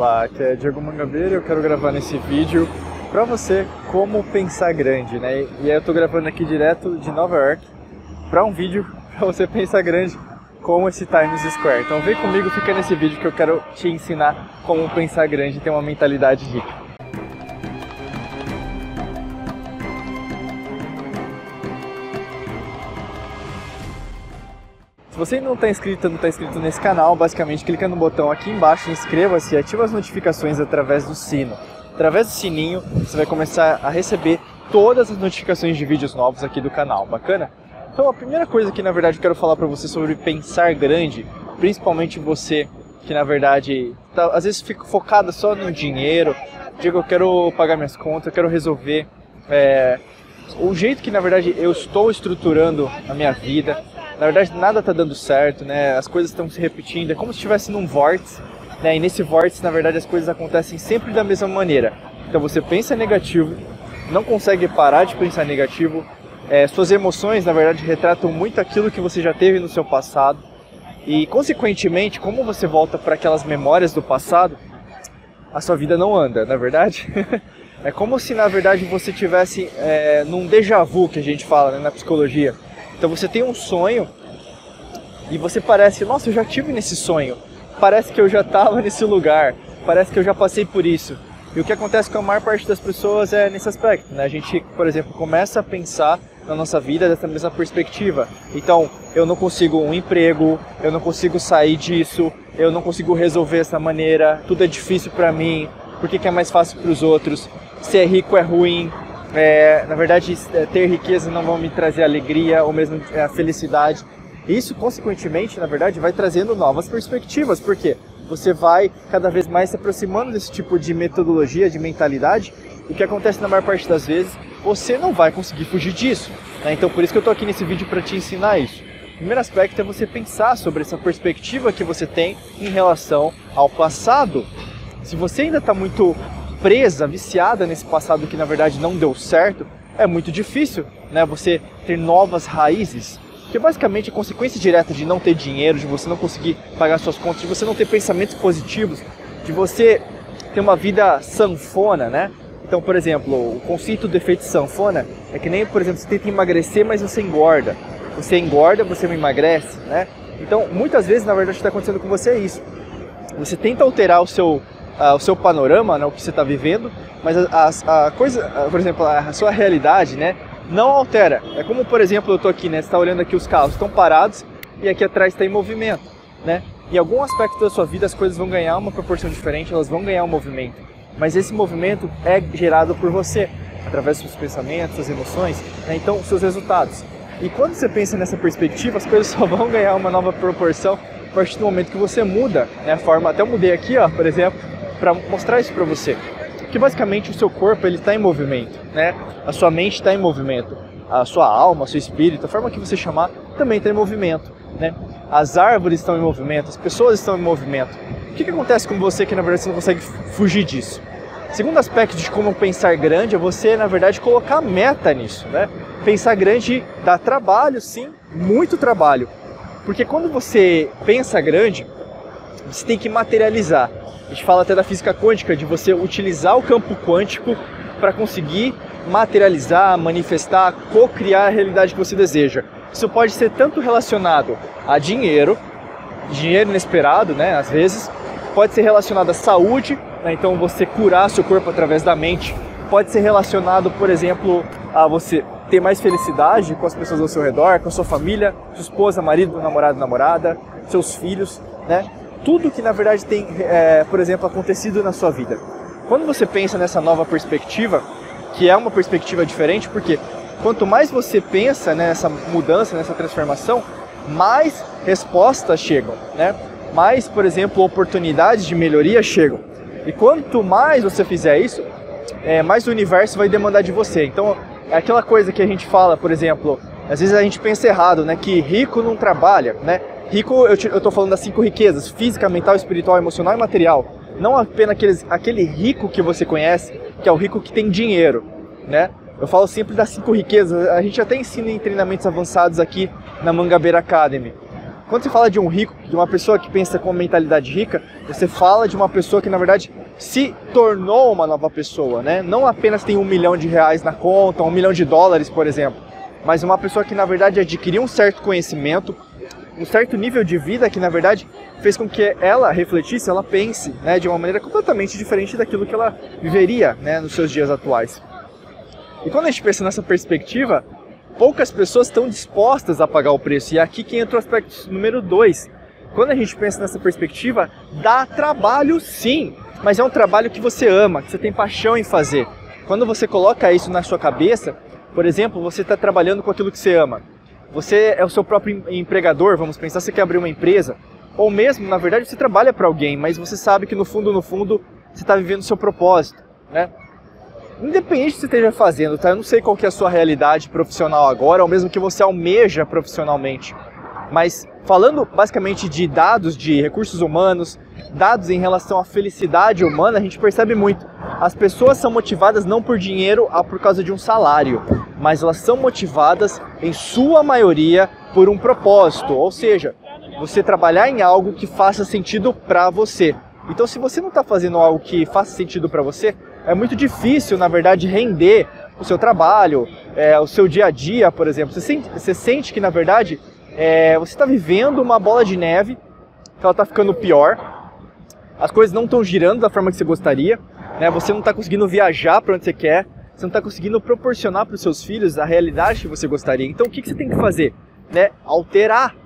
Olá, aqui é Diego Mangabeira e eu quero gravar nesse vídeo para você como pensar grande, né? E aí eu tô gravando aqui direto de Nova York para um vídeo para você pensar grande como esse Times Square. Então vem comigo, fica nesse vídeo que eu quero te ensinar como pensar grande e ter uma mentalidade rica. Você não está inscrito, não está inscrito nesse canal, basicamente clica no botão aqui embaixo, inscreva-se e ativa as notificações através do sino. Através do sininho, você vai começar a receber todas as notificações de vídeos novos aqui do canal, bacana? Então a primeira coisa que na verdade eu quero falar para você sobre pensar grande, principalmente você que na verdade tá, às vezes fica focado só no dinheiro, digo eu quero pagar minhas contas, eu quero resolver é, o jeito que na verdade eu estou estruturando a minha vida, na verdade nada está dando certo, né? As coisas estão se repetindo, é como se estivesse num vórtice, né? E nesse vórtice, na verdade, as coisas acontecem sempre da mesma maneira. Então você pensa negativo, não consegue parar de pensar negativo, é, suas emoções, na verdade, retratam muito aquilo que você já teve no seu passado. E, consequentemente, como você volta para aquelas memórias do passado, a sua vida não anda, na é verdade? é como se, na verdade, você tivesse é, num déjà vu que a gente fala né, na psicologia. Então você tem um sonho e você parece, nossa, eu já tive nesse sonho. Parece que eu já estava nesse lugar. Parece que eu já passei por isso. E o que acontece com a maior parte das pessoas é nesse aspecto, né? A gente, por exemplo, começa a pensar na nossa vida dessa mesma perspectiva. Então, eu não consigo um emprego, eu não consigo sair disso, eu não consigo resolver dessa maneira, tudo é difícil para mim, por que, que é mais fácil para os outros? Ser rico é ruim, é, na verdade, é, ter riqueza não vai me trazer alegria ou mesmo é, a felicidade. Isso, consequentemente, na verdade, vai trazendo novas perspectivas, porque você vai cada vez mais se aproximando desse tipo de metodologia, de mentalidade. O que acontece na maior parte das vezes, você não vai conseguir fugir disso. Né? Então, por isso que eu estou aqui nesse vídeo para te ensinar isso. O primeiro aspecto é você pensar sobre essa perspectiva que você tem em relação ao passado. Se você ainda está muito presa, viciada nesse passado que na verdade não deu certo, é muito difícil, né? Você ter novas raízes, que é basicamente a consequência direta de não ter dinheiro, de você não conseguir pagar suas contas, de você não ter pensamentos positivos, de você ter uma vida sanfona, né? Então, por exemplo, o conceito do efeito sanfona é que nem, por exemplo, você tenta emagrecer, mas você engorda. Você engorda, você não emagrece, né? Então, muitas vezes, na verdade, o que está acontecendo com você é isso. Você tenta alterar o seu o seu panorama, né, o que você está vivendo, mas a, a, a coisa, uh, por exemplo, a, a, sua realidade, né, não altera. É como, por exemplo, eu estou aqui, né, você está olhando aqui os carros estão parados e aqui atrás está em movimento, né? Em algum aspecto da sua vida as coisas vão ganhar uma proporção diferente, elas vão ganhar um movimento. Mas esse movimento é gerado por você, através dos seus pensamentos, suas emoções, né? então seus resultados. E quando você pensa nessa perspectiva, as coisas só vão ganhar uma nova proporção a partir do momento que você muda né, a forma. Até eu mudei aqui, ó, por exemplo, para mostrar isso para você. Que basicamente o seu corpo ele está em movimento, né? A sua mente está em movimento, a sua alma, o seu espírito, a forma que você chamar, também está em movimento, né? As árvores estão em movimento, as pessoas estão em movimento. O que, que acontece com você que na verdade você não consegue fugir disso? Segundo aspecto de como pensar grande é você, na verdade, colocar meta nisso, né? Pensar grande dá trabalho, sim, muito trabalho. Porque quando você pensa grande, você tem que materializar. A gente fala até da física quântica, de você utilizar o campo quântico para conseguir materializar, manifestar, co-criar a realidade que você deseja. Isso pode ser tanto relacionado a dinheiro, dinheiro inesperado, né, às vezes, pode ser relacionado à saúde, né, então você curar seu corpo através da mente, pode ser relacionado, por exemplo, a você ter mais felicidade com as pessoas ao seu redor, com a sua família, sua esposa, marido, namorado, namorada, seus filhos, né? Tudo que na verdade tem, é, por exemplo, acontecido na sua vida. Quando você pensa nessa nova perspectiva, que é uma perspectiva diferente, porque quanto mais você pensa nessa mudança, nessa transformação, mais respostas chegam, né? Mais, por exemplo, oportunidades de melhoria chegam. E quanto mais você fizer isso, é, mais o universo vai demandar de você. Então, é aquela coisa que a gente fala, por exemplo, às vezes a gente pensa errado, né? Que rico não trabalha, né? Rico, eu, estou falando das cinco riquezas: física, mental, espiritual, emocional e material. Não apenas aqueles, aquele rico que você conhece, que é o rico que tem dinheiro, né? Eu falo sempre das cinco riquezas. A gente até ensina em treinamentos avançados aqui na Mangabeira Academy. quando você fala de um rico, de uma pessoa que pensa com mentalidade rica, você fala de uma pessoa que na verdade se tornou uma nova pessoa, né? Não apenas tem um milhão de reais na conta, um milhão de dólares, por exemplo, mas uma pessoa que na verdade adquiriu um certo conhecimento, um certo nível de vida que na verdade fez com que ela refletisse, ela pense, né, de uma maneira completamente diferente daquilo que ela viveria, né, nos seus dias atuais. E quando a gente pensa nessa perspectiva, poucas pessoas estão dispostas a pagar o preço. E é aqui que entra o aspecto número dois. Quando a gente pensa nessa perspectiva, dá trabalho sim, mas é um trabalho que você ama, que você tem paixão em fazer. Quando você coloca isso na sua cabeça, por exemplo, você está trabalhando com aquilo que você ama. Você é o seu próprio empregador, vamos pensar, você quer abrir uma empresa. Ou mesmo, na verdade, você trabalha para alguém, mas você sabe que no fundo, no fundo, você está vivendo o seu propósito, né? Independente do que você esteja fazendo, tá? Eu não sei qual que é a sua realidade profissional agora, ou mesmo que você almeja profissionalmente. Mas falando basicamente de dados de recursos humanos, dados em relação à felicidade humana, a gente percebe muito. As pessoas são motivadas não por dinheiro, a por causa de um salário, mas elas são motivadas, em sua maioria, por um propósito, ou seja, você trabalhar em algo que faça sentido para você. Então, se você não está fazendo algo que faça sentido para você, é muito difícil, na verdade, render o seu trabalho, é, o seu dia a dia, por exemplo. Você sente, você sente que, na verdade, é, você está vivendo uma bola de neve, que ela está ficando pior, as coisas não estão girando da forma que você gostaria, né? você não está conseguindo viajar para onde você quer, você não está conseguindo proporcionar para os seus filhos a realidade que você gostaria. Então, o que, que você tem que fazer? Né? Alterar,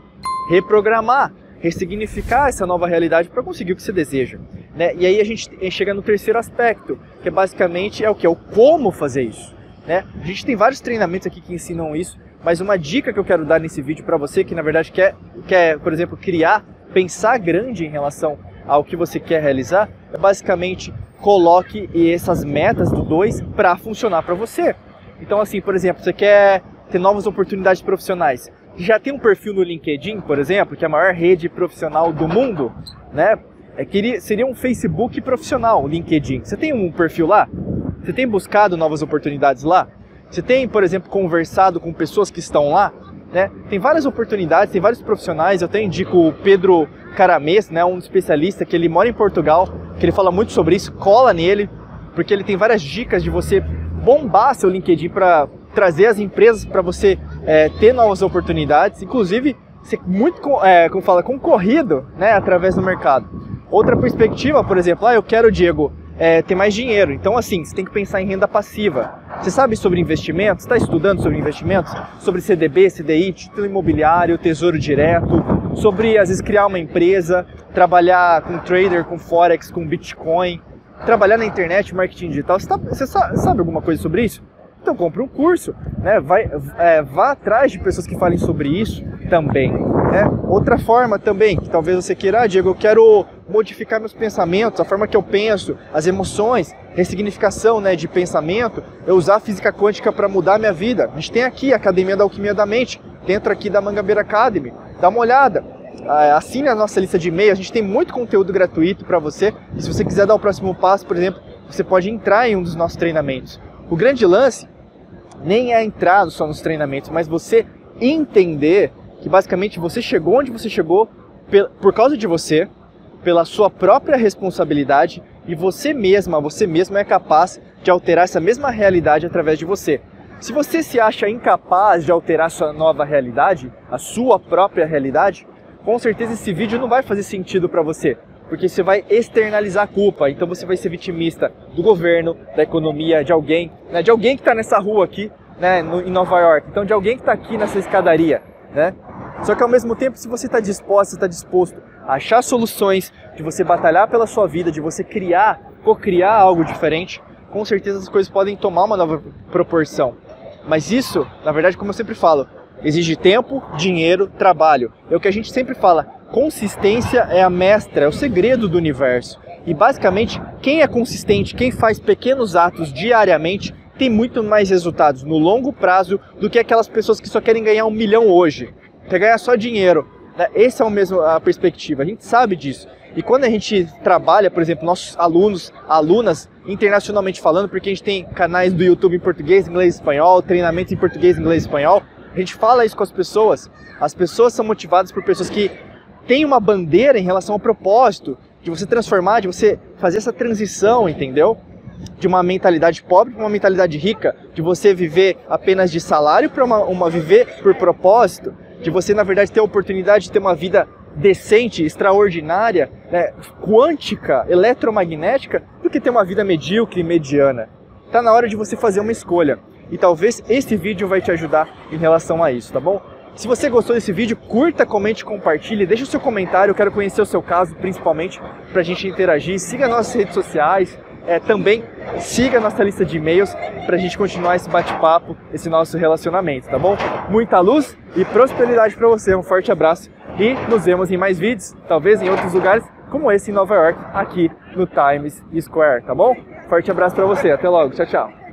reprogramar, ressignificar essa nova realidade para conseguir o que você deseja. Né? E aí a gente chega no terceiro aspecto, que é basicamente é o que? É o como fazer isso. Né? A gente tem vários treinamentos aqui que ensinam isso, mas uma dica que eu quero dar nesse vídeo para você que na verdade quer, quer, por exemplo, criar, pensar grande em relação ao que você quer realizar, é basicamente coloque essas metas do 2 para funcionar para você. Então assim, por exemplo, você quer ter novas oportunidades profissionais. Já tem um perfil no LinkedIn, por exemplo, que é a maior rede profissional do mundo, né? É que seria um Facebook profissional, o LinkedIn. Você tem um perfil lá? Você tem buscado novas oportunidades lá? Você tem, por exemplo, conversado com pessoas que estão lá? Né? Tem várias oportunidades, tem vários profissionais. Eu até indico o Pedro Caramês, né, um especialista que ele mora em Portugal, que ele fala muito sobre isso. Cola nele, porque ele tem várias dicas de você bombar seu LinkedIn para trazer as empresas para você é, ter novas oportunidades, inclusive ser muito, é, como fala, concorrido né, através do mercado. Outra perspectiva, por exemplo, ah, eu quero, Diego, é, ter mais dinheiro. Então, assim, você tem que pensar em renda passiva. Você sabe sobre investimentos? Está estudando sobre investimentos? Sobre CDB, CDI, título imobiliário, tesouro direto, sobre, às vezes, criar uma empresa, trabalhar com trader, com forex, com bitcoin, trabalhar na internet, marketing digital. Você, tá, você sabe alguma coisa sobre isso? Então compre um curso, né? Vai, é, vá atrás de pessoas que falem sobre isso também. Né? Outra forma também, que talvez você queira, ah, Diego, eu quero modificar meus pensamentos, a forma que eu penso, as emoções, ressignificação né, de pensamento, eu usar a física quântica para mudar a minha vida. A gente tem aqui a Academia da Alquimia da Mente, dentro aqui da Mangabeira Academy. Dá uma olhada. Ah, assine a nossa lista de e-mail, a gente tem muito conteúdo gratuito para você. E se você quiser dar o próximo passo, por exemplo, você pode entrar em um dos nossos treinamentos. O grande lance nem é entrar só nos treinamentos, mas você entender que basicamente você chegou onde você chegou por causa de você, pela sua própria responsabilidade e você mesma, você mesmo é capaz de alterar essa mesma realidade através de você. Se você se acha incapaz de alterar sua nova realidade, a sua própria realidade, com certeza esse vídeo não vai fazer sentido para você, porque você vai externalizar a culpa. Então você vai ser vitimista do governo, da economia, de alguém, né, de alguém que está nessa rua aqui, né, no, em Nova York. Então de alguém que está aqui nessa escadaria, né? Só que ao mesmo tempo, se você está disposto, está disposto achar soluções, de você batalhar pela sua vida, de você criar, co-criar algo diferente, com certeza as coisas podem tomar uma nova proporção. Mas isso, na verdade, como eu sempre falo, exige tempo, dinheiro, trabalho. É o que a gente sempre fala, consistência é a mestra, é o segredo do universo. E basicamente, quem é consistente, quem faz pequenos atos diariamente, tem muito mais resultados no longo prazo do que aquelas pessoas que só querem ganhar um milhão hoje, quer ganhar só dinheiro. Né? Essa é o mesmo a perspectiva, a gente sabe disso. E quando a gente trabalha, por exemplo, nossos alunos, alunas, internacionalmente falando, porque a gente tem canais do YouTube em português, inglês espanhol, treinamentos em português, inglês espanhol, A gente fala isso com as pessoas, as pessoas são motivadas por pessoas que têm uma bandeira em relação ao propósito, de você transformar, de você fazer essa transição, entendeu? De uma mentalidade pobre para uma mentalidade rica, de você viver apenas de salário para uma, uma viver por propósito, de você na verdade ter a oportunidade de ter uma vida decente, extraordinária, né, quântica, eletromagnética, do que ter uma vida medíocre mediana. Tá na hora de você fazer uma escolha. E talvez esse vídeo vai te ajudar em relação a isso, tá bom? Se você gostou desse vídeo, curta, comente, compartilhe, deixe o seu comentário, eu quero conhecer o seu caso, principalmente, para a gente interagir. Siga nossas redes sociais, é, também siga nossa lista de e-mails para a gente continuar esse bate-papo, esse nosso relacionamento, tá bom? Muita luz e prosperidade para você, um forte abraço e nos vemos em mais vídeos, talvez em outros lugares, como esse em Nova York, aqui no Times Square, tá bom? Forte abraço para você, até logo, tchau, tchau.